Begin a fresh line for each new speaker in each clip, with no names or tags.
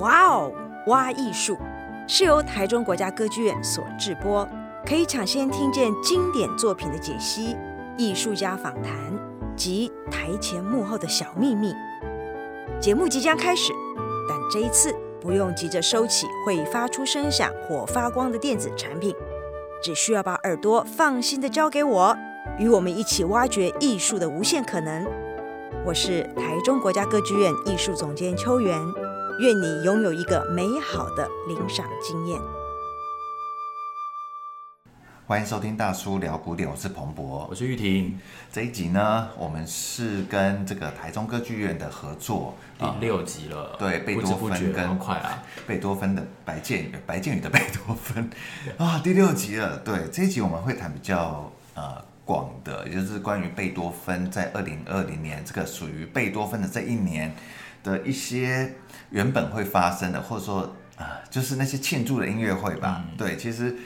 哇哦，挖艺术是由台中国家歌剧院所制播，可以抢先听见经典作品的解析、艺术家访谈及台前幕后的小秘密。节目即将开始，但这一次不用急着收起会发出声响或发光的电子产品，只需要把耳朵放心的交给我，与我们一起挖掘艺术的无限可能。我是台中国家歌剧院艺术总监邱元，愿你拥有一个美好的领赏经验。
欢迎收听大叔聊古典，我是彭博，
我是玉婷。
这一集呢，我们是跟这个台中歌剧院的合作，
第六集了。
对，贝多芬跟
快啊，
贝多芬的白键与白键与的贝多芬啊，第六集了。对，这一集我们会谈比较呃。广的，也就是关于贝多芬在二零二零年这个属于贝多芬的这一年的一些原本会发生的，或者说啊，就是那些庆祝的音乐会吧。嗯、对，其实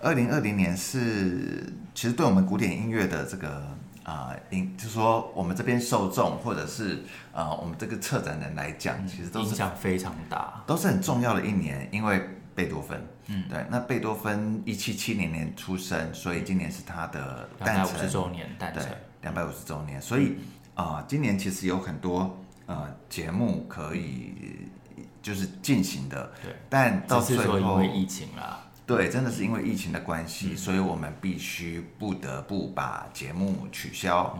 二零二零年是其实对我们古典音乐的这个啊，音就是说我们这边受众或者是啊我们这个策展人来讲，其实都是
影响非常大，
都是很重要的一年，因为。贝多芬，嗯，对，那贝多芬一七七零年出生，所以今年是他的诞辰，
两百五十周年诞辰，
两百五十周年，所以啊、呃，今年其实有很多呃节目可以就是进行的，对，但到最后
因为疫情啦，
对，真的是因为疫情的关系，嗯、所以我们必须不得不把节目取消，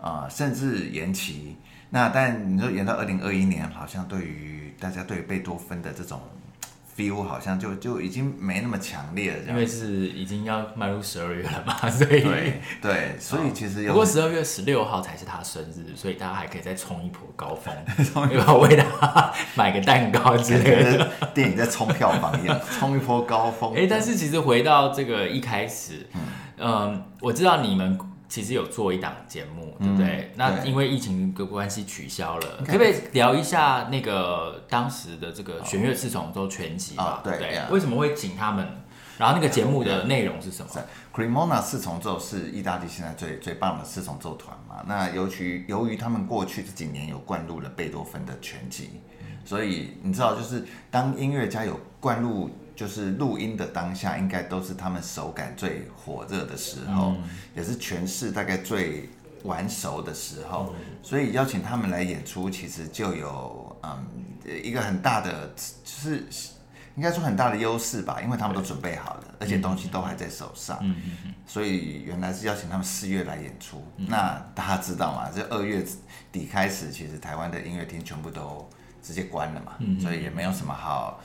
啊、嗯呃，甚至延期。那但你说延到二零二一年，好像对于大家对于贝多芬的这种。Feel 好像就就已经没那么强烈了，
因为是已经要迈入十二月了嘛，所以
对对，所以其实有
不过十二月十六号才是他生日，所以大家还可以再冲一波高峰，冲一波。为他买个蛋糕之类的，
电影在冲票房一样，冲一波高峰。
哎、欸，但是其实回到这个一开始，嗯，嗯，我知道你们。其实有做一档节目，对不对？嗯、那因为疫情的关系取消了，可不可以聊一下那个当时的这个弦乐四重奏全集吧？对不对？为什么会请他们？然后那个节目的内容是什么
？Cremona 四重奏是意大利现在最最棒的四重奏团嘛？那尤其由于他们过去这几年有灌入了贝多芬的全集，嗯、所以你知道，就是当音乐家有灌入。就是录音的当下，应该都是他们手感最火热的时候，嗯、也是全市大概最玩熟的时候，嗯、所以邀请他们来演出，其实就有嗯一个很大的，就是应该说很大的优势吧，因为他们都准备好了，而且东西都还在手上，所以原来是邀请他们四月来演出。嗯、那大家知道吗？这二月底开始，其实台湾的音乐厅全部都直接关了嘛，嗯、所以也没有什么好。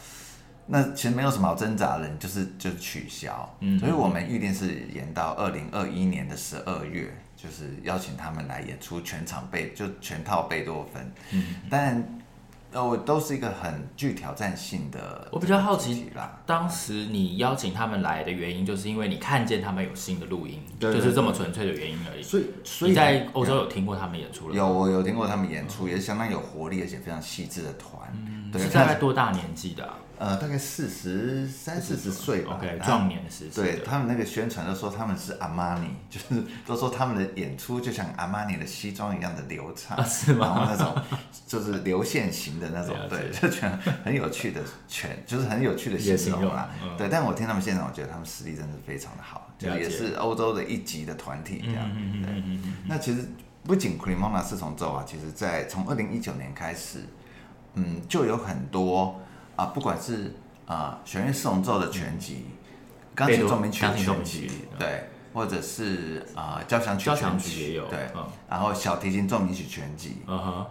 那其实没有什么好挣扎的，就是就是取消，嗯，所以我们预定是延到二零二一年的十二月，就是邀请他们来演出全场贝，就全套贝多芬，嗯，但呃，都是一个很具挑战性的。
我比较好奇啦，当时你邀请他们来的原因，就是因为你看见他们有新的录音，就是这么纯粹的原因而已。所以，所以你在欧洲有听过他们演出了？
有，我有听过他们演出，也是相当有活力，而且非常细致的团。
嗯，对，是大概多大年纪的啊？
呃，大概四十三四十岁吧
，OK，壮年时期。
对，他们那个宣传都说他们是阿玛尼，就是都说他们的演出就像阿玛尼的西装一样的流畅，
是吗？
然后那种就是流线型的那种，对，就觉得很有趣的全，就是很有趣的形容啦。对，但我听他们现场，我觉得他们实力真的非常的好，就也是欧洲的一级的团体这样。对，那其实不仅 Cremona 四重奏啊，其实在从二零一九年开始，嗯，就有很多。啊，不管是啊弦乐四重奏的全集，钢琴奏鸣曲全集，对，或者是啊交响曲全集也有，对，然后小提琴奏鸣曲全集，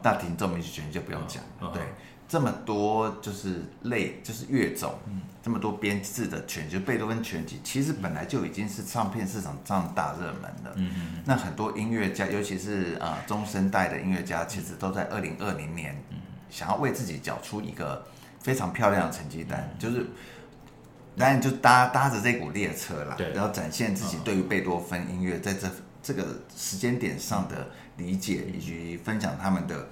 大提琴奏鸣曲全集就不用讲，对，这么多就是类就是乐种，这么多编制的全集，贝多芬全集，其实本来就已经是唱片市场上大热门了。嗯嗯，那很多音乐家，尤其是啊中生代的音乐家，其实都在二零二零年，想要为自己缴出一个。非常漂亮的成绩单，就是，当然就搭搭着这股列车啦，然后展现自己对于贝多芬音乐在这这个时间点上的理解，以及分享他们的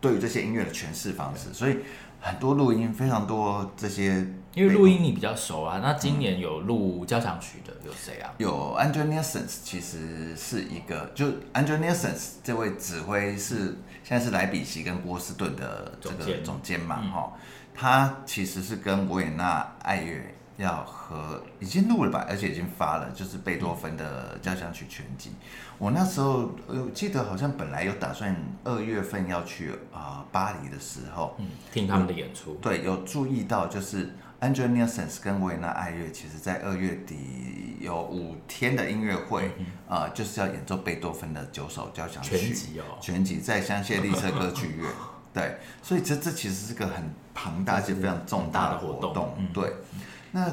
对于这些音乐的诠释方式。所以很多录音，非常多这些，
因为录音你比较熟啊。那今年有录交响曲的有谁啊？
有 Andreas Nelsons，其实是一个，就 Andreas Nelsons 这位指挥是现在是莱比锡跟波士顿的这个总监嘛，哈。他其实是跟维也纳爱乐要合，已经录了吧，而且已经发了，就是贝多芬的交响曲全集。我那时候呃记得好像本来有打算二月份要去啊、呃、巴黎的时候，
嗯，听他们的演出，
对，有注意到就是 Andrew Nelsons 跟维也纳爱乐，其实在二月底有五天的音乐会，呃，就是要演奏贝多芬的九首交响曲。
全集哦，
全集在香榭丽舍歌剧院。对，所以这这其实是个很庞大且非常重大的活动。活动。嗯、对，那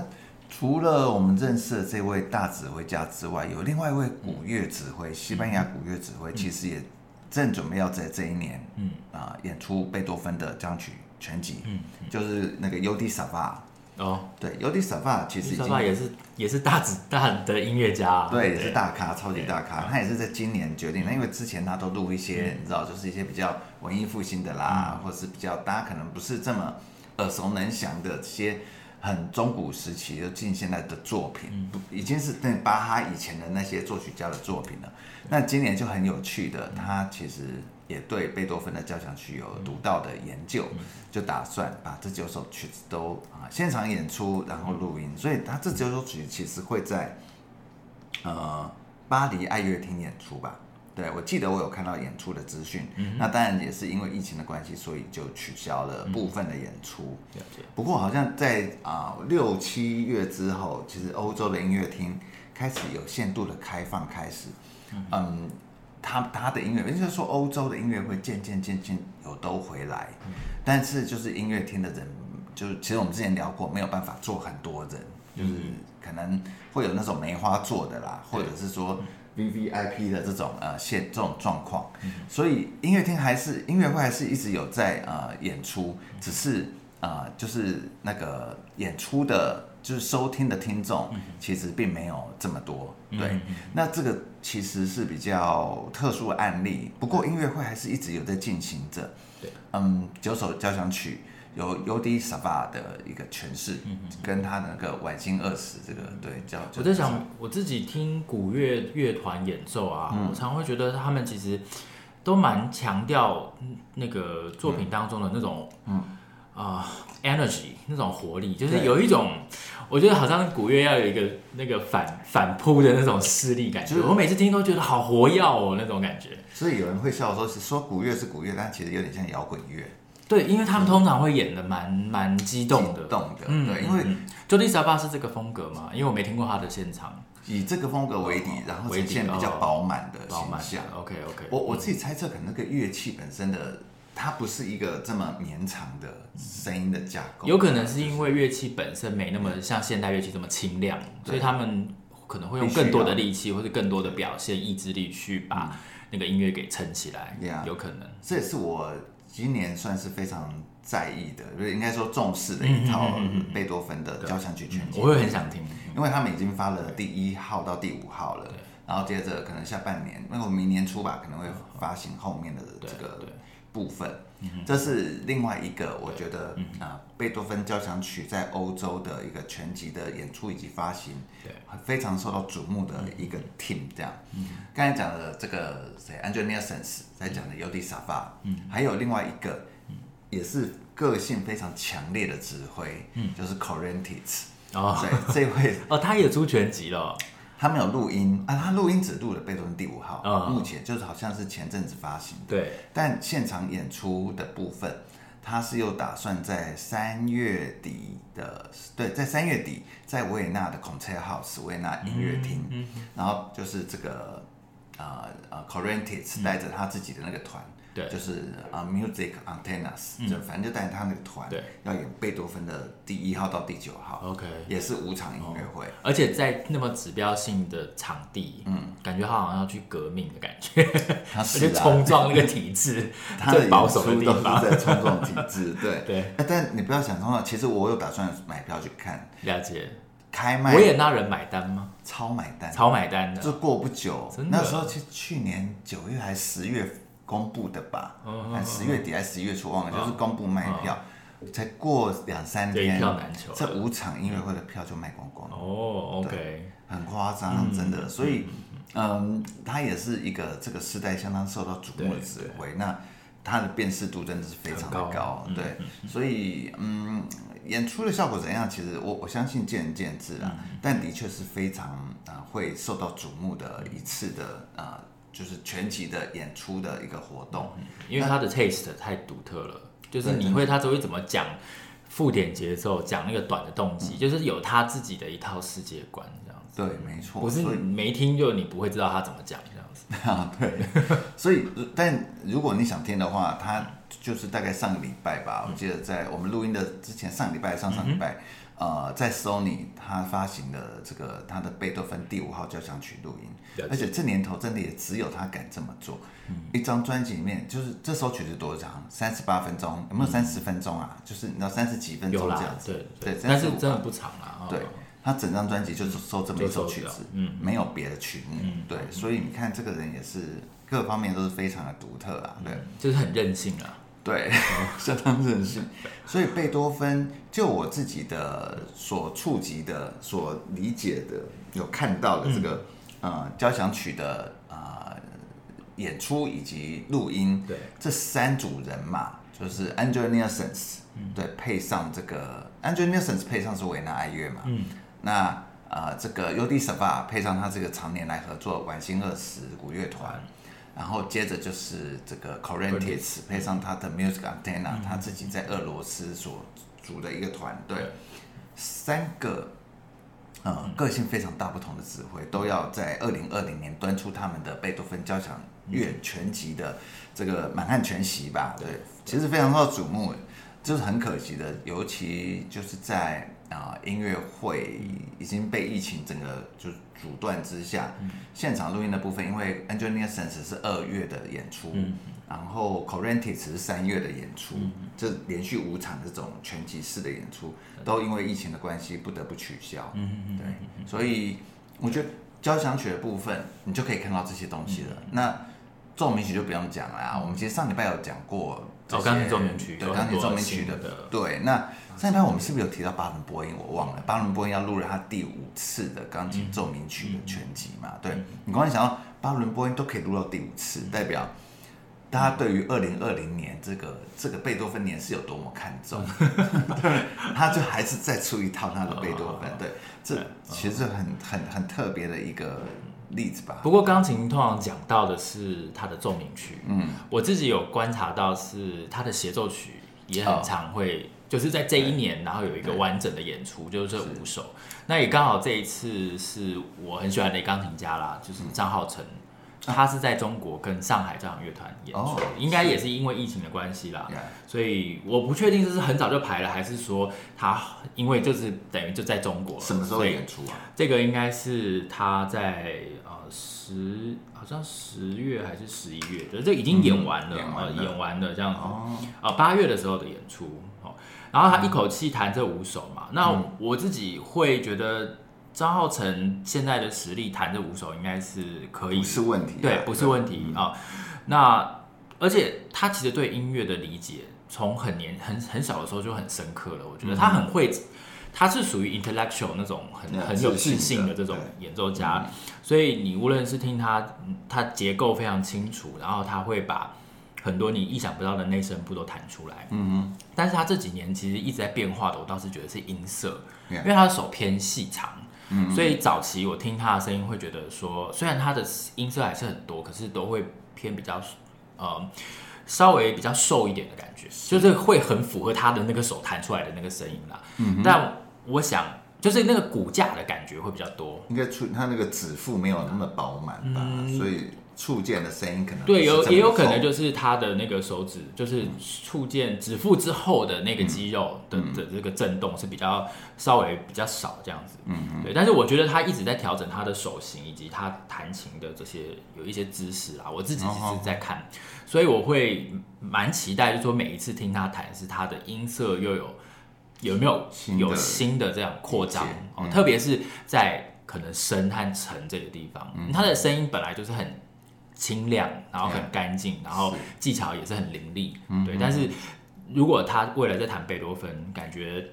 除了我们认识的这位大指挥家之外，有另外一位古乐指挥，嗯、西班牙古乐指挥，其实也正准备要在这一年，嗯。啊、呃，演出贝多芬的交响曲全集，嗯，就是那个尤迪萨瓦。哦，对，尤迪萨瓦其实已经
也是也是大子大的音乐家，啊，
对，也是大咖，超级大咖。他也是在今年决定，那因为之前他都录一些，嗯、你知道，就是一些比较文艺复兴的啦，嗯、或者是比较大家可能不是这么耳熟能详的这些很中古时期的近现代的作品，嗯、已经是那巴哈以前的那些作曲家的作品了。那今年就很有趣的，他其实。也对贝多芬的交响曲有独到的研究，就打算把这九首曲子都啊现场演出，然后录音。所以他这九首曲子其实会在呃巴黎爱乐厅演出吧？对，我记得我有看到演出的资讯。那当然也是因为疫情的关系，所以就取消了部分的演出。不过好像在啊六七月之后，其实欧洲的音乐厅开始有限度的开放，开始嗯。他他的音乐，也就是说欧洲的音乐会渐渐渐渐有都回来，但是就是音乐厅的人，就是其实我们之前聊过，没有办法坐很多人，就是可能会有那种梅花座的啦，或者是说 V V I P 的这种呃现这种状况，所以音乐厅还是音乐会还是一直有在呃演出，只是呃就是那个演出的。就是收听的听众其实并没有这么多，对，那这个其实是比较特殊的案例。不过音乐会还是一直有在进行着，对，嗯，九首交响曲由尤迪萨瓦的一个诠释，跟他的那个晚星二十这个对叫。
我在想我自己听古乐乐团演奏啊，我常会觉得他们其实都蛮强调那个作品当中的那种，嗯。啊、uh,，energy 那种活力，就是有一种，我觉得好像古乐要有一个那个反反扑的那种势力感觉。就是、我每次听都觉得好活跃哦，那种感觉。
所以有人会笑说，是说古乐是古乐，但其实有点像摇滚乐。
对，因为他们通常会演的蛮蛮激动的，
激动的。嗯，对，因为
Jordi Savas 是这个风格嘛，因为我没听过他的现场。
以这个风格为底，然后呈现比较饱满的形象。
哦、OK OK，
我我自己猜测，可能那个乐器本身的。它不是一个这么绵长的声音的架构，
有可能是因为乐器本身没那么像现代乐器这么清亮，所以他们可能会用更多的力气或者更多的表现意志力去把那个音乐给撑起来。有可能，
这也是我今年算是非常在意的，就是应该说重视的一套贝多芬的交响曲全集。
我会很想听，
因为他们已经发了第一号到第五号了，然后接着可能下半年，那我明年初吧可能会发行后面的这个。部分，这是另外一个我觉得啊，贝多芬交响曲在欧洲的一个全集的演出以及发行，对，非常受到瞩目的一个 team。这样，刚才讲的这个谁，Andrew Nelsons 在讲的尤迪萨瓦，嗯，还有另外一个，也是个性非常强烈的指挥，嗯，就是 Courantis 哦，对，这位
哦，他也出全集了。
他没有录音啊，他录音只录了贝多芬第五号，嗯、目前就是好像是前阵子发行的。对，但现场演出的部分，他是又打算在三月底的，对，在三月底在维也纳的 Concert House 维也纳音乐厅，嗯嗯、然后就是这个呃呃 Courantis 带着他自己的那个团。对，就是啊，Music Antennas，就反正就带着他那个团，对，要演贝多芬的第一号到第九号，OK，也是五场音乐会，
而且在那么指标性的场地，嗯，感觉他好像要去革命的感觉，他是 冲撞那个体制，最保守的地方，
在冲撞体制，对。对。但你不要想冲撞，其实我有打算买票去看，
了解，
开卖，
维也纳人买单吗？
超买单，
超买单的，
就过不久，那时候其实去年九月还是十月。公布的吧，十月底还是十一月初忘了，就是公布卖票，才过两三天，这五场音乐会的票就卖光光了。
哦，OK，
很夸张，真的。所以，嗯，他也是一个这个时代相当受到瞩目的指挥。那他的辨识度真的是非常的高，高对，所以嗯，演出的效果怎样？其实我我相信见仁见智啦，嗯、但的确是非常啊、呃、会受到瞩目的一次的啊、呃，就是全集的演出的一个活动，
因为他的 taste 太独特了，就是你会他只会怎么讲附点节奏，讲那个短的动机，嗯、就是有他自己的一套世界观这样子。
对，没错，
不是没听就你不会知道他怎么讲这样子。
啊，对，所以，但如果你想听的话，他就是大概上个礼拜吧，我记得在我们录音的之前，上礼拜、上上礼拜，呃，在 Sony 他发行的这个他的贝多芬第五号交响曲录音，而且这年头真的也只有他敢这么做，一张专辑里面就是这首曲子多长，三十八分钟，有没有三十分钟啊？就是你知道三十几分钟这样子，
对对，但是真的不长啊，
对。他整张专辑就是收这么一首曲子，嗯，没有别的曲目，嗯、对，所以你看这个人也是各方面都是非常的独特啊，对，
就是很任性啊，
对，相当任性。所以贝多芬，就我自己的所触及的、所理解的、有看到的这个、嗯、呃交响曲的啊、呃、演出以及录音，对，这三组人嘛就是 Andrew Nelsons，对，配上这个 Andrew Nelsons 配上是维纳爱乐嘛，嗯。那呃，这个 UDSVA，配上他这个常年来合作晚星二十古乐团，然后接着就是这个 Corentis 配上他的 Music Antenna，他自己在俄罗斯所组的一个团队，三个呃个性非常大不同的指挥，都要在二零二零年端出他们的贝多芬交响乐全集的这个满汉全席吧？对，其实非常受瞩目，就是很可惜的，尤其就是在。啊，音乐会已经被疫情整个就阻断之下，嗯、现场录音的部分，因为 Andrew Nelsons 是二月的演出，嗯、然后 Corentis 是三月的演出，这、嗯、连续五场这种全集式的演出，嗯、都因为疫情的关系不得不取消。嗯、对，所以我觉得交响曲的部分，你就可以看到这些东西了。嗯、那奏鸣曲就不用讲了啊，嗯、我们其实上礼拜有讲过，
哦，钢琴奏鸣曲，
对，钢琴奏鸣曲的，对，那。上礼拜我们是不是有提到巴伦波音？我忘了，巴伦波音要录了他第五次的钢琴奏鸣曲的全集嘛？对，你刚才想到巴伦波音都可以录到第五次，代表大家对于二零二零年这个这个贝多芬年是有多么看重？对，他就还是再出一套他的贝多芬。对，这其实是很很很特别的一个例子吧。
不过钢琴通常讲到的是它的奏鸣曲，嗯，我自己有观察到是它的协奏曲也很常会。就是在这一年，然后有一个完整的演出，就是这五首。那也刚好这一次是我很喜欢的钢琴家啦，就是张浩成，他是在中国跟上海交响乐团演出，应该也是因为疫情的关系啦。所以我不确定这是很早就排了，还是说他因为就是等于就在中国。
什么时候演出啊？
这个应该是他在呃十，好像十月还是十一月，就是这已经演完了，演完了这样子。啊，八月的时候的演出。哦然后他一口气弹这五首嘛，那我自己会觉得张浩成现在的实力弹这五首应该是可以，
不是问题，
对，不是问题啊。那而且他其实对音乐的理解从很年很很小的时候就很深刻了，我觉得他很会，他是属于 intellectual 那种很很有自信的这种演奏家，所以你无论是听他，他结构非常清楚，然后他会把。很多你意想不到的内声部都弹出来，嗯哼。但是他这几年其实一直在变化的，我倒是觉得是音色.因为他的手偏细长，嗯。所以早期我听他的声音会觉得说，虽然他的音色还是很多，可是都会偏比较，呃，稍微比较瘦一点的感觉，就是会很符合他的那个手弹出来的那个声音啦。嗯。但我想，就是那个骨架的感觉会比较多，
应该出他那个指腹没有那么饱满吧，嗯、所以。触键的声音可能
对，有也有可能就是他的那个手指，就是触键指腹之后的那个肌肉的的这个震动是比较稍微比较少这样子，嗯嗯，对。但是我觉得他一直在调整他的手型以及他弹琴的这些有一些姿势啊，我自己其实在看，所以我会蛮期待，就是说每一次听他弹，是他的音色又有有没有有新的这样扩张哦，特别是在可能深和沉这个地方，嗯。他的声音本来就是很。清亮，然后很干净，然后技巧也是很凌厉，对。但是如果他未来在弹贝多芬，感觉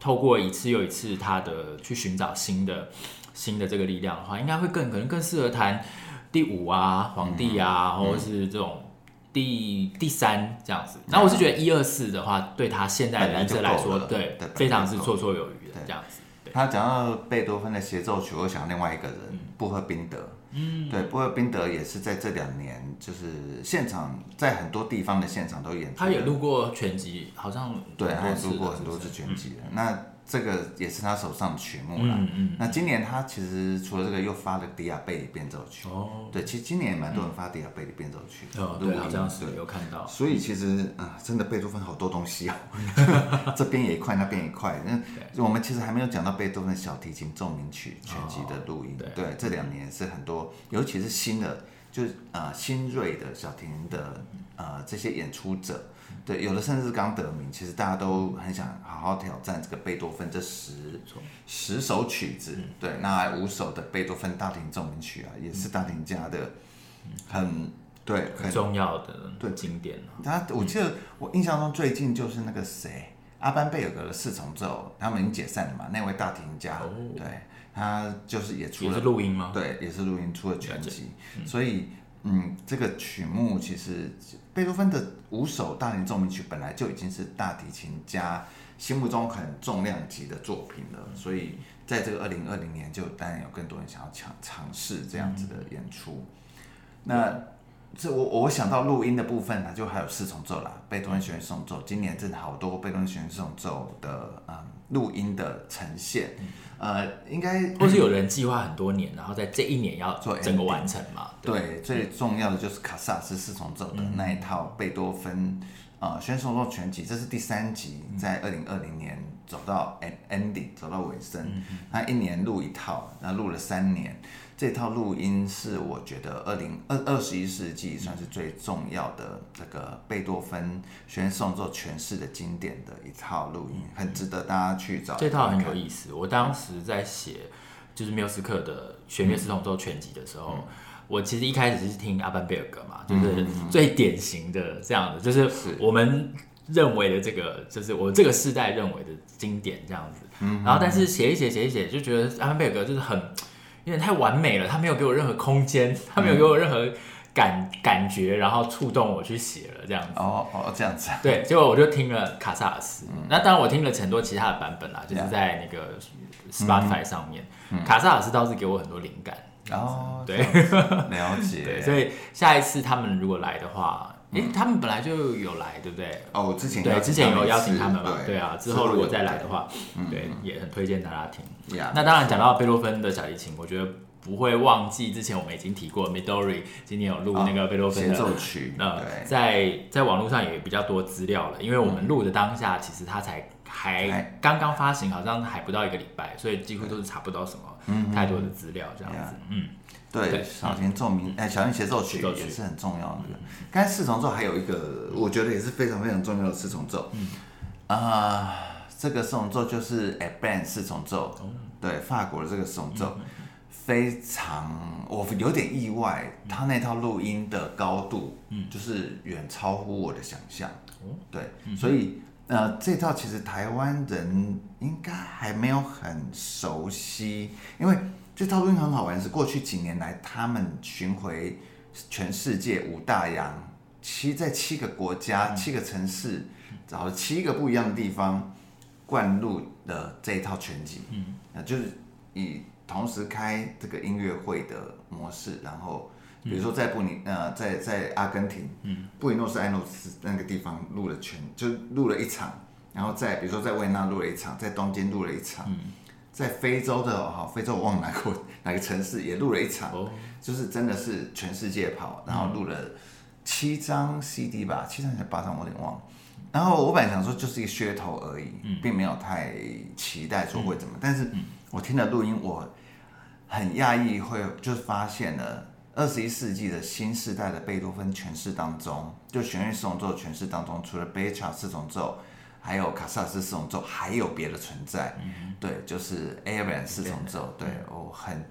透过一次又一次他的去寻找新的新的这个力量的话，应该会更可能更适合弹第五啊、皇帝啊，或者是这种第第三这样子。那我是觉得一二四的话，对他现在的音色来说，对，非常是绰绰有余的这样子。
他讲到贝多芬的协奏曲，我想另外一个人，布赫宾德。嗯，对，不过宾德也是在这两年，就是现场在很多地方的现场都演。
他也录过全集，好像
对，他也录过很多次全集的。那这个也是他手上的曲目了。那今年他其实除了这个，又发了迪亚贝里变奏曲。哦。对，其实今年也蛮多人发迪亚贝里变奏曲。
哦，对，好像是有看到。
所以其实啊，真的贝多芬好多东西哦。这边也一块，那边一块。那我们其实还没有讲到贝多芬小提琴奏鸣曲全集的录音。对，这两年是很多，尤其是新的，就是啊新锐的小提琴的呃这些演出者。对，有的甚至是刚得名，其实大家都很想好好挑战这个贝多芬这十十首曲子。对，那五首的贝多芬大提琴奏鸣曲啊，也是大提琴家的很对
很重要的对经典。
他我记得我印象中最近就是那个谁阿班贝尔格的四重奏，他们已经解散了嘛？那位大提琴家，对，他就是也出了
录音吗？
对，也是录音出了全集，所以。嗯，这个曲目其实贝多芬的五首大提奏鸣曲本来就已经是大提琴家心目中很重量级的作品了，所以在这个二零二零年就当然有更多人想要尝尝试这样子的演出。那这我我想到录音的部分呢，就还有四重奏啦，贝多芬弦乐四重奏，今年真的好多贝多芬弦乐四重奏的嗯录音的呈现。呃，应该
或是有人计划很多年，然后在这一年要做整个完成嘛？
对，对，最重要的就是卡萨斯四重奏的那一套贝多芬啊四重奏全集，这是第三集，在二零二零年走到 ending 走到尾声，他一年录一套，那录了三年。这套录音是我觉得二零二二十一世纪算是最重要的这个贝多芬弦乐四重奏诠释的经典的一套录音，很值得大家去找。
这套很有意思，我当时在写就是缪斯克的弦乐四重奏全集的时候，嗯、我其实一开始是听阿班贝尔格嘛，就是最典型的这样的，就是我们认为的这个，就是我这个世代认为的经典这样子。然后但是写一写写一写，就觉得阿班贝尔格就是很。有点太完美了，他没有给我任何空间，他没有给我任何感感觉，然后触动我去写了这样子。
哦哦，这样子。
对，结果我就听了卡萨尔斯，嗯、那当然我听了很多其他的版本啦，就是在那个 Spotify 上面，嗯、卡萨尔斯倒是给我很多灵感。哦，对，
了解。
对，所以下一次他们如果来的话。哎，他们本来就有来，对不对？
哦，之前
对之前有邀请他们嘛？对啊，之后如果再来的话，对，也很推荐大家听。那当然讲到贝多芬的小提琴，我觉得不会忘记之前我们已经提过，Midori 今年有录那个贝多芬的协奏曲。呃，在在网络上也比较多资料了，因为我们录的当下其实他才还刚刚发行，好像还不到一个礼拜，所以几乎都是查不到什么太多的资料这样子。嗯。
对，小提奏鸣，哎，小提琴协奏曲。也是很重要的。刚才四重奏还有一个，我觉得也是非常非常重要的四重奏。啊，这个四重奏就是 Hepburn 四重奏，对，法国的这个四重奏，非常，我有点意外，他那套录音的高度，就是远超乎我的想象。对，所以呃，这套其实台湾人应该还没有很熟悉，因为。这套录音很好玩，是过去几年来他们巡回全世界五大洋，七在七个国家、七个城市，找了七个不一样的地方灌录的这一套全集。嗯，就是以同时开这个音乐会的模式，然后比如说在布尼呃在在阿根廷，嗯，布宜诺斯艾诺斯那个地方录了全，就录了一场，然后在比如说在维也纳录了一场，在东京录了一场。嗯在非洲的哈，非洲我忘了哪个哪个城市也录了一场，就是真的是全世界跑，然后录了七张 CD 吧，七张还是八张，我有点忘了。然后我本来想说就是一个噱头而已，并没有太期待说会怎么，但是我听了录音，我很讶异，会就是发现了二十一世纪的新时代的贝多芬诠释当中，就弦乐四重奏诠释当中，除了贝查四重奏。还有卡萨斯四重奏，还有别的存在，嗯、对，就是 Hepburn 四重奏，对，我很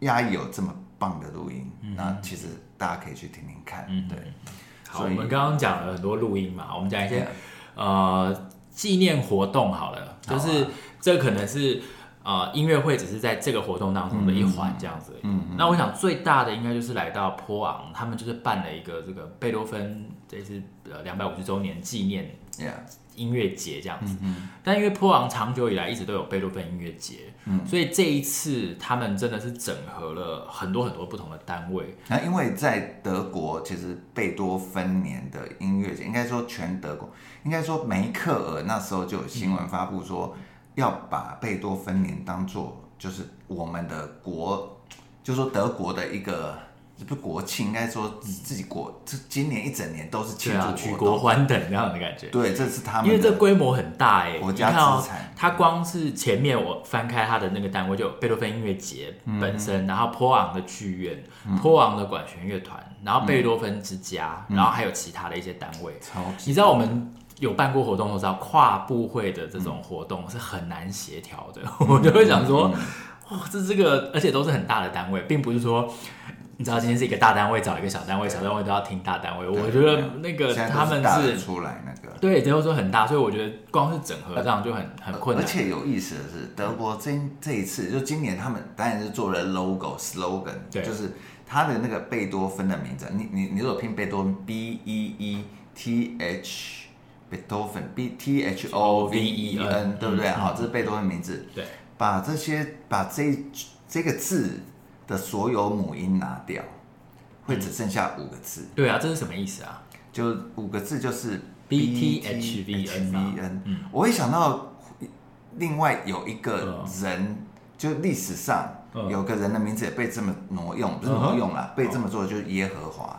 压抑有这么棒的录音，嗯、那其实大家可以去听听看，嗯、对。
好，我们刚刚讲了很多录音嘛，我们讲一些、嗯、呃纪念活动好了，就是这可能是。呃，音乐会只是在这个活动当中的一环，这样子。嗯，嗯，那我想最大的应该就是来到波昂，他们就是办了一个这个贝多芬这次呃两百五十周年纪念。音乐节这样子，嗯、但因为波昂长久以来一直都有贝多芬音乐节，嗯，所以这一次他们真的是整合了很多很多不同的单位。
那因为在德国，其实贝多芬年的音乐节，应该说全德国，应该说梅克尔那时候就有新闻发布说，要把贝多芬年当做就是我们的国，就是说德国的一个。不是国庆，应该说自己国，这今年一整年都是庆祝
举国欢腾这样的感觉。
对，这是他们，
因为这规模很大哎，
国家资产。
它光是前面我翻开它的那个单位，就贝多芬音乐节本身，然后波昂的剧院、波昂的管弦乐团，然后贝多芬之家，然后还有其他的一些单位。你知道我们有办过活动都知道，跨部会的这种活动是很难协调的。我就会想说，哇，这这个，而且都是很大的单位，并不是说。你知道今天是一个大单位找一个小单位，小单位都要听大单位。我觉得那个他们是
出来那个，
对，最后说很大，所以我觉得光是整合这样就很很困难。
而且有意思的是，德国这这一次就今年他们当然是做了 logo slogan，就是他的那个贝多芬的名字。你你你如果拼贝多芬 B E E T H 贝多芬 B T H O V E N，对不对？好，这是贝多芬名字。
对，
把这些把这这个字。的所有母音拿掉，会只剩下五个字。
对啊，这是什么意思啊？
就五个字，就是
B T H V N。
嗯，我会想到另外有一个人，就历史上有个人的名字也被这么挪用，不是挪用了，被这么做就是耶和华。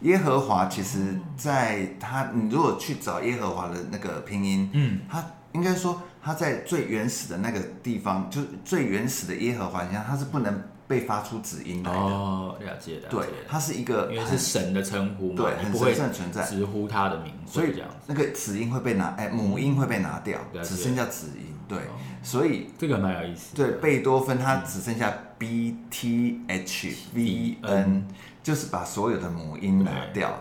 耶和华其实在他，你如果去找耶和华的那个拼音，嗯，他应该说他在最原始的那个地方，就是最原始的耶和华，你看他是不能。被发出子音来的
哦，了解了。
对，它是一个，
因为是神的称呼嘛，
对，很神圣存在，
直呼他的名字，
所以这样，那个子音会被拿，哎，母音会被拿掉，只剩下子音。对，所以
这个蛮有意思。
对，贝多芬他只剩下 B T H V N，就是把所有的母音拿掉，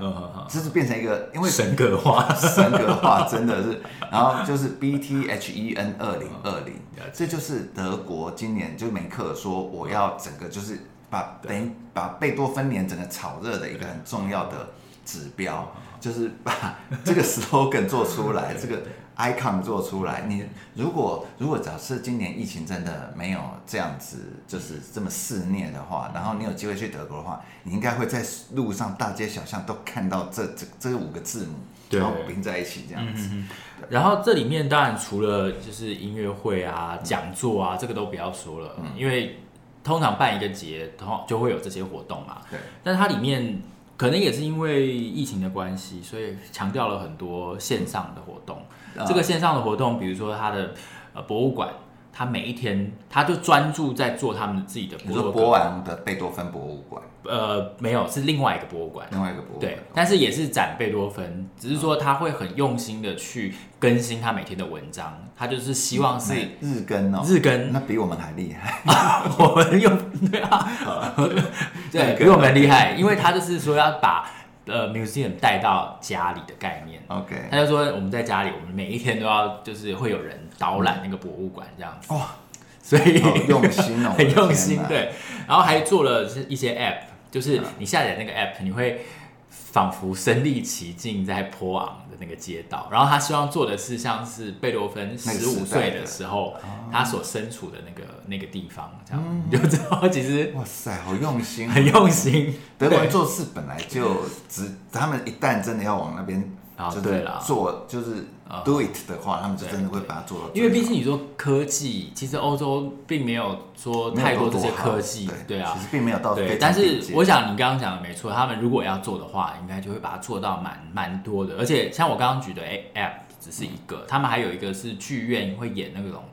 就是变成一个，因为
神格化，
神格化真的是，然后就是 B T H E N 二零二零。这就是德国今年就梅克尔说，我要整个就是把等于把贝多芬年整个炒热的一个很重要的指标，就是把这个 slogan 做出来，这个 icon 做出来。你如果如果假设今年疫情真的没有这样子，就是这么肆虐的话，然后你有机会去德国的话，你应该会在路上大街小巷都看到这这这五个字母。然后并在一起这样子，
嗯、然后这里面当然除了就是音乐会啊、讲座啊，这个都不要说了，嗯、因为通常办一个节，通就会有这些活动嘛。
对。
但是它里面可能也是因为疫情的关系，所以强调了很多线上的活动。嗯、这个线上的活动，比如说它的呃博物馆。他每一天，他就专注在做他们自己的。
比如说波昂的贝多芬博物馆，
呃，没有，是另外一个博物馆。
另外一个博物馆。
对，但是也是展贝多芬，只是说他会很用心的去更新他每天的文章，他就是希望是
日更哦，
日更，
那比我们还厉害。
我们用对啊，对，比我们厉害，因为他就是说要把。呃，museum 带到家里的概念
，OK，
他就说我们在家里，我们每一天都要就是会有人导览那个博物馆这样子，哇，所以
用心哦，
很用心，对，然后还做了一些 app，就是你下载那个 app，你会。仿佛身历其境在波昂的那个街道，然后他希望做的是像是贝多芬十五岁的时候他所身处的那个那个地方，这样你就知道其实
哇塞，好用心，
很用心。
德国人做事本来就只，他们一旦真的要往那边。
啊，对了，
做就是 do it 的话，他们就真的会把它做到。
因为毕竟你说科技，其实欧洲并没有说太多这些科技，对啊，
其实并没有到。
对，但是我想你刚刚讲的没错，他们如果要做的话，应该就会把它做到蛮蛮多的。而且像我刚刚举的 app 只是一个，他们还有一个是剧院会演那种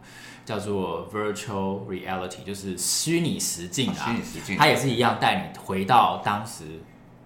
叫做 virtual reality，就是虚拟实境啊，虚拟实境，它也是一样带你回到当时。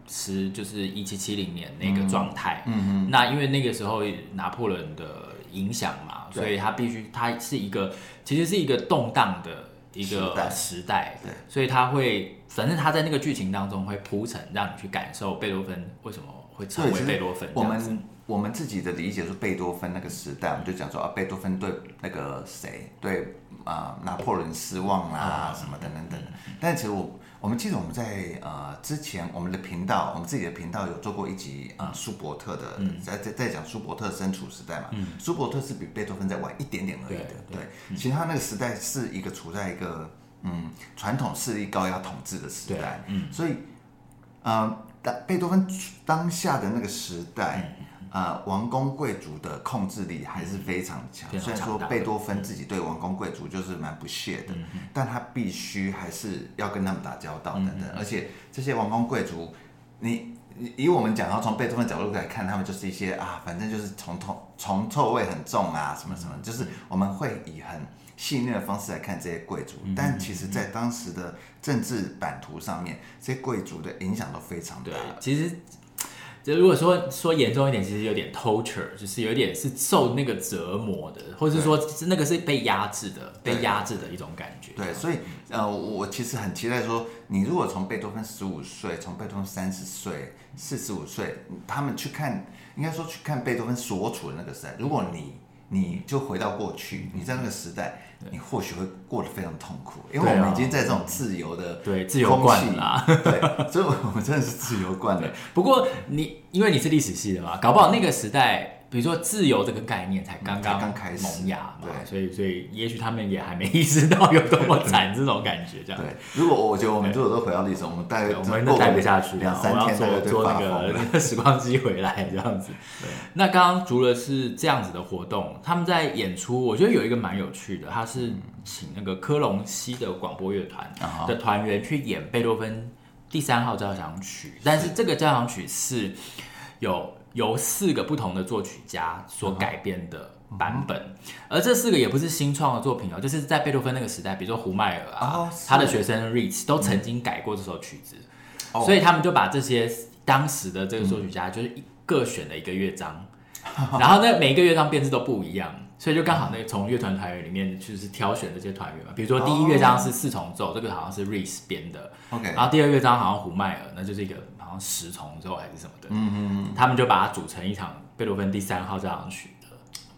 是，就是一七七零年那个状态。嗯嗯。那因为那个时候拿破仑的影响嘛，所以他必须，他是一个，其实是一个动荡的一个时代。对。所以他会，反正他在那个剧情当中会铺陈，让你去感受贝多芬为什么会成为贝多芬。
我们我们自己的理解是贝多芬那个时代，我们就讲说啊，贝多芬对那个谁对啊、呃、拿破仑失望啊什么等等等等。但其实我我们记得我们在呃之前我们的频道，我们自己的频道有做过一集啊、呃、舒伯特的，在在在讲舒伯特身处时代嘛。嗯、舒伯特是比贝多芬再晚一点点而已的。对，其实他那个时代是一个处在一个嗯传统势力高压统治的时代。嗯，所以呃，当贝多芬当下的那个时代。呃，王公贵族的控制力还是非常强。虽然说贝多芬自己对王公贵族就是蛮不屑的，嗯、但他必须还是要跟他们打交道等等。嗯、而且这些王公贵族，你以我们讲，要从贝多芬角度来看，他们就是一些啊，反正就是从头从臭味很重啊，什么什么，就是我们会以很细腻的方式来看这些贵族。嗯、但其实，在当时的政治版图上面，这些贵族的影响都非常大。
其实。就如果说说严重一点，其实有点 torture，就是有点是受那个折磨的，或者是说那个是被压制的，被压制的一种感觉。
对，所以呃，我其实很期待说，你如果从贝多芬十五岁，从贝多芬三十岁、四十五岁，他们去看，应该说去看贝多芬所处的那个时代，如果你你就回到过去，你在那个时代。你或许会过得非常痛苦，因为我们已经在这种自由的
对自由惯了，
对，所以我们真的是自由惯了。
不过你因为你是历史系的嘛，搞不好那个时代。比如说自由这个概念才刚刚开始萌芽嘛，对，所以所以也许他们也还没意识到有多么惨这种感觉，这样。
对，如果我觉得我们如果都回到历史，我们待
我们都待不下去，
两三天
做做那个 时光机回来这样子。对。那刚刚除了是这样子的活动，他们在演出，我觉得有一个蛮有趣的，他是请那个科隆西的广播乐团的团员去演贝多芬第三号交响曲，但是这个交响曲是有。由四个不同的作曲家所改编的版本，而这四个也不是新创的作品哦，就是在贝多芬那个时代，比如说胡迈尔啊，他的学生 Ritz 都曾经改过这首曲子，所以他们就把这些当时的这个作曲家就是各选了一个乐章，然后那每一个乐章编制都不一样，所以就刚好那从乐团团员里面就是挑选这些团员嘛，比如说第一乐章是四重奏，这个好像是 Ritz 编的，OK，然后第二乐章好像胡迈尔，那就是一个。十重奏还是什么的，嗯嗯，他们就把它组成一场贝多芬第三号交响曲的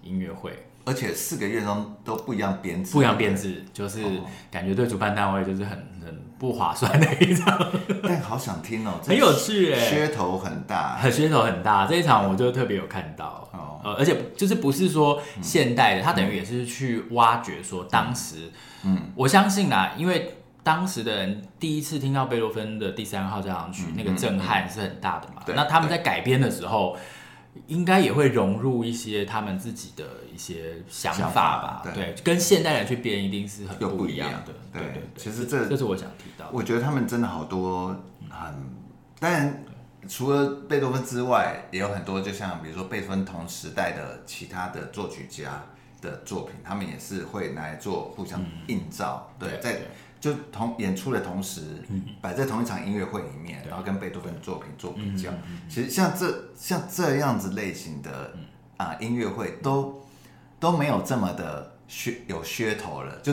音乐会，
而且四个乐章都不一样编制，
不一样编制，就是感觉对主办单位就是很很不划算的一场。
但好想听哦，
很有趣哎，
噱头很大，
很噱头很大。这一场我就特别有看到，呃，而且就是不是说现代的，他等于也是去挖掘说当时，嗯，我相信啊，因为。当时的人第一次听到贝多芬的第三号交响曲，嗯、那个震撼是很大的嘛。嗯、那他们在改编的时候，对应该也会融入一些他们自己的一些想法吧？法对，对，跟现代人去编一定是很不一样的。
对对，其实这
这是我想提到。
我觉得他们真的好多很，当然除了贝多芬之外，也有很多，就像比如说贝多芬同时代的其他的作曲家的作品，他们也是会拿来做互相映照。嗯、对，在。就同演出的同时，摆在同一场音乐会里面，然后跟贝多芬的作品做比较。其实像这像这样子类型的啊音乐会，都都没有这么的噱有噱头了。就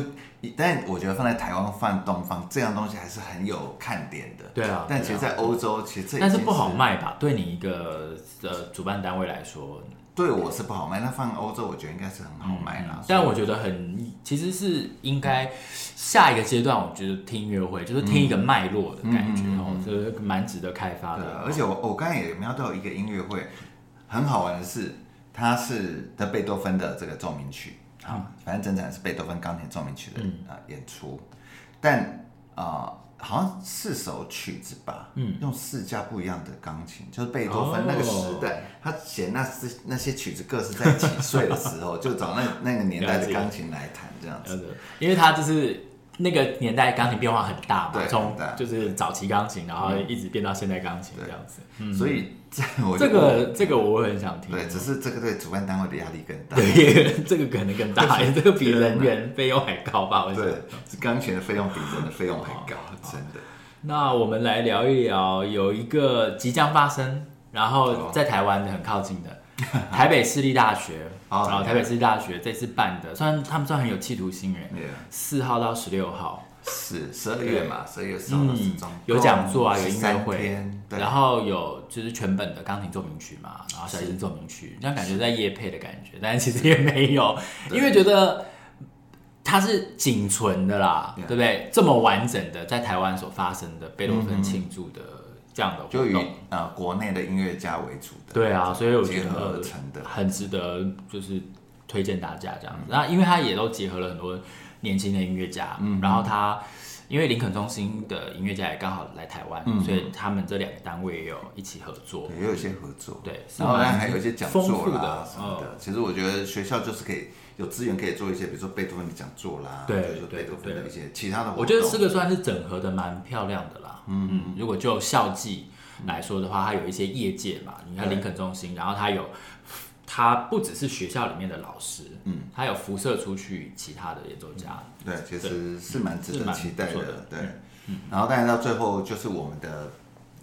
但我觉得放在台湾放东方这样东西还是很有看点的。
对啊。
但其实，在欧洲，其实这
但是不好卖吧？对你一个呃主办单位来说。
对我是不好卖，那放欧洲我觉得应该是很好卖啦。
但我觉得很，其实是应该下一个阶段，我觉得听音乐会就是听一个脉络的感觉哦，就是蛮值得开发的。
而且我我刚才也瞄到一个音乐会，很好玩的是，它是的贝多芬的这个奏鸣曲啊，反正整场是贝多芬钢琴奏鸣曲的啊演出，但啊。好像四首曲子吧，嗯，用四架不一样的钢琴，就是贝多芬那个时代，他写那是那些曲子各是在几岁的时候，就找那那个年代的钢琴来弹这样子，
因为他就是那个年代钢琴变化很大嘛，从就是早期钢琴，然后一直变到现代钢琴这样子，嗯。
所以这我
这个这个我很想听，
对，只是这个对主办单位的压力更大，
对，这个可能更大，这个 比人员费用还高吧？
对，是钢琴的费用比人的费用还高。真的，
那我们来聊一聊，有一个即将发生，然后在台湾很靠近的 台北市立大学，然后台北市立大学这次办的，虽然他们算很有企图心人，四号到十六号，
是十二月嘛，十二月十号到十中。
有讲座啊，有音乐会，
对。
然后有就是全本的钢琴奏鸣曲嘛，然后小提琴奏鸣曲，这样感觉在夜配的感觉，但是其实也没有，因为觉得它是仅存的啦，对不对？这么完整的在台湾所发生的贝多芬庆祝的这样的活动，
就以呃国内的音乐家为主的，
对啊，所以我觉得
合成的
很值得就是推荐大家这样子，那因为他也都结合了很多。年轻的音乐家，嗯，然后他因为林肯中心的音乐家也刚好来台湾，嗯，所以他们这两个单位也有一起合作，
也有一些合作，
对，
然后还有一些讲座啦什么的。其实我觉得学校就是可以有资源可以做一些，比如说贝多芬的讲座啦，
对，
贝多芬的一些其他的。
我觉得这个算是整合的蛮漂亮的啦，嗯。嗯。如果就校际来说的话，它有一些业界嘛，你看林肯中心，然后它有。他不只是学校里面的老师，嗯，他有辐射出去其他的演奏家，
对，其实是蛮值得期待的，对，嗯，然后当然到最后就是我们的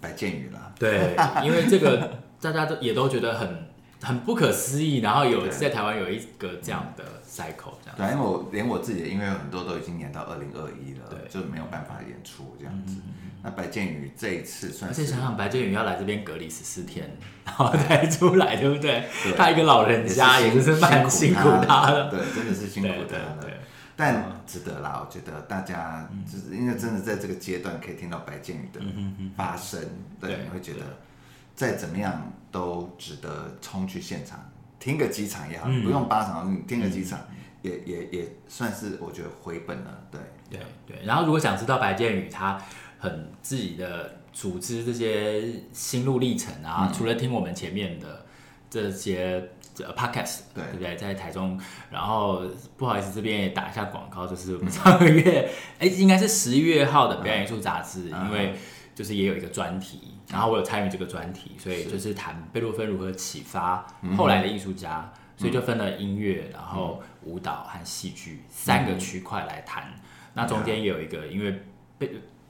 白建宇了，
对，因为这个大家都也都觉得很很不可思议，然后有在台湾有一个这样的 cycle，这样，
对，因为我连我自己的音乐很多都已经演到二零二一了，对，就没有办法演出这样子。那白建宇这一次算是，
而且想想白建宇要来这边隔离十四天，然后才出来，对不对？他一个老人家也是蛮辛苦他的，
对，真的是辛苦他的。但值得啦，我觉得大家就是因为真的在这个阶段可以听到白建宇的发声，对，你会觉得再怎么样都值得冲去现场听个几场也好，不用八场，你听个几场也也也算是我觉得回本了，对
对对。然后如果想知道白建宇他。很自己的组织这些心路历程啊，嗯、除了听我们前面的这些 podcast，对，对不对？在台中，然后不好意思，这边也打一下广告，就是我们上个月，哎、嗯，应该是十一月号的表演艺术杂志，嗯、因为就是也有一个专题，嗯、然后我有参与这个专题，所以就是谈贝多芬如何启发后来的艺术家，嗯、所以就分了音乐，然后舞蹈和戏剧三个区块来谈，嗯、那中间也有一个，因为贝。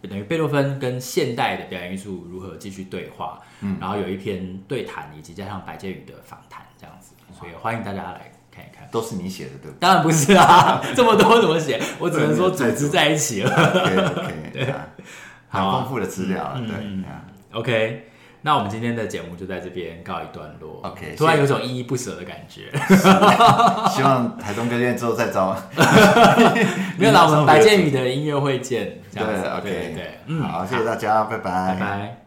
等于贝多芬跟现代的表演艺术如何继续对话，嗯，然后有一篇对谈，以及加上白建宇的访谈这样子，所以欢迎大家来看一看。
都是你写的对不对？
当然不是啊，这么多怎么写？我只能说组织在一起了。
OK OK，对，很丰富的资料了，对
，OK。那我们今天的节目就在这边告一段落。
OK，
突然有种依依不舍的感觉。
希望台中歌剧院之后再招。
没有啦，我们 白建宇的音乐会见。
对，OK，对，嗯，好，谢谢大家，拜拜，
拜拜。